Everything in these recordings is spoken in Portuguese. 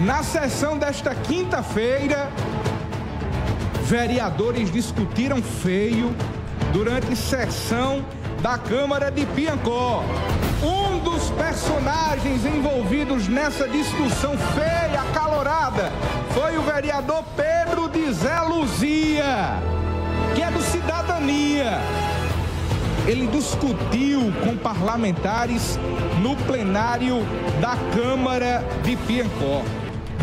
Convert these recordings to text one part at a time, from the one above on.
Na sessão desta quinta-feira, vereadores discutiram feio durante sessão da Câmara de Piancó. Um dos personagens envolvidos nessa discussão feia, acalorada, foi o vereador Pedro de Zé Luzia, que é do Cidadania. Ele discutiu com parlamentares no plenário da Câmara de Piancó.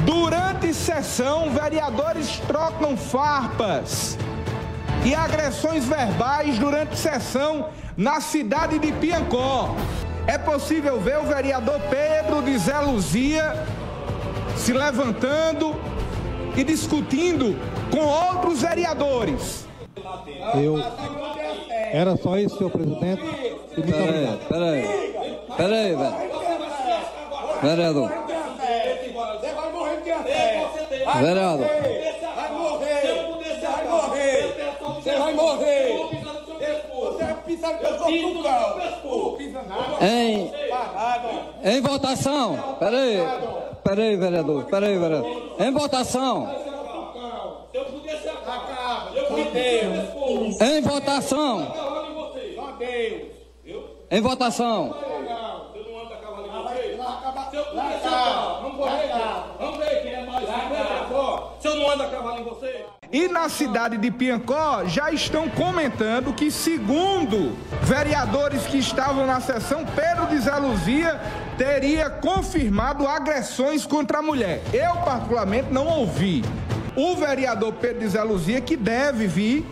Durante sessão, vereadores trocam farpas e agressões verbais durante sessão na cidade de Piancó. É possível ver o vereador Pedro de Zé Luzia se levantando e discutindo com outros vereadores. Eu. Era só isso, senhor presidente. Peraí, peraí. Peraí, velho. Vereador. Vai morrer! Você vai morrer! Você vai morrer! Você vai pisar no pescoço do! Pisa nada! Em, em votação. Peraí. Peraí, vereador. Peraí, vereador. Em votação. Em votação. Só Deus! Em votação. Se eu não ando a cavalo em você! E na cidade de Piancó já estão comentando que, segundo vereadores que estavam na sessão, Pedro de Zé Luzia teria confirmado agressões contra a mulher. Eu, particularmente, não ouvi. O vereador Pedro de Zé Luzia que deve vir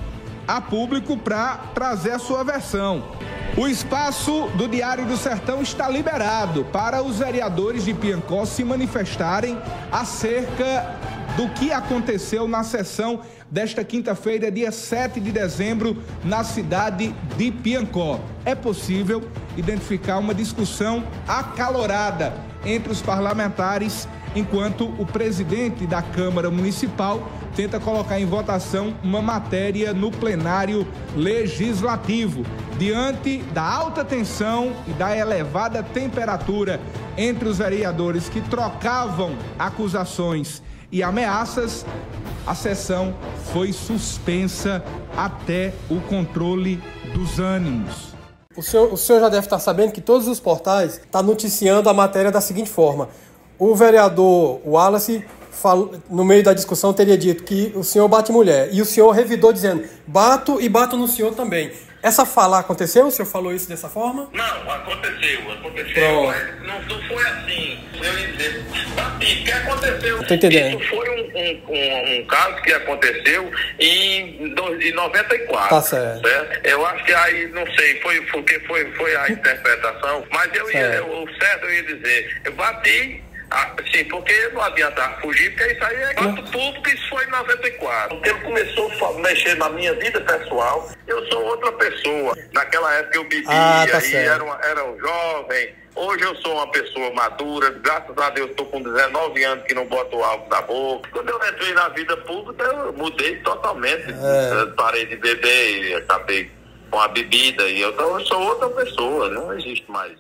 a público para trazer a sua versão. O espaço do Diário do Sertão está liberado para os vereadores de Piancó se manifestarem acerca do que aconteceu na sessão desta quinta-feira, dia 7 de dezembro, na cidade de Piancó. É possível identificar uma discussão acalorada entre os parlamentares, enquanto o presidente da Câmara Municipal tenta colocar em votação uma matéria no plenário legislativo. Diante da alta tensão e da elevada temperatura entre os vereadores que trocavam acusações e ameaças, a sessão foi suspensa até o controle dos ânimos. O senhor, o senhor já deve estar sabendo que todos os portais estão noticiando a matéria da seguinte forma. O vereador Wallace, no meio da discussão, teria dito que o senhor bate mulher. E o senhor revidou dizendo, bato e bato no senhor também. Essa fala aconteceu? O senhor falou isso dessa forma? Não, aconteceu, aconteceu. Não, não foi assim. Eu ia dizer, Bati, o que aconteceu? Tô entendendo. Isso foi um, um, um, caso que aconteceu em, em 94. Tá certo. Eu acho que aí, não sei, foi porque foi, foi a interpretação, mas eu ia, Certo. eu- o certo eu ia dizer, eu bati. Ah, sim, porque não adianta fugir, porque isso aí é fato público, isso foi em 94. Porque ele começou a mexer na minha vida pessoal, eu sou outra pessoa. Naquela época eu bebia Ah, tá e era, uma- era um jovem. Hoje eu sou uma pessoa madura, graças a Deus estou com 19 anos que não boto álcool na boca. Quando eu entrei na vida pública, eu mudei totalmente. É. Parei de beber e acabei com a bebida. E eu, então, eu sou outra pessoa, não existe mais.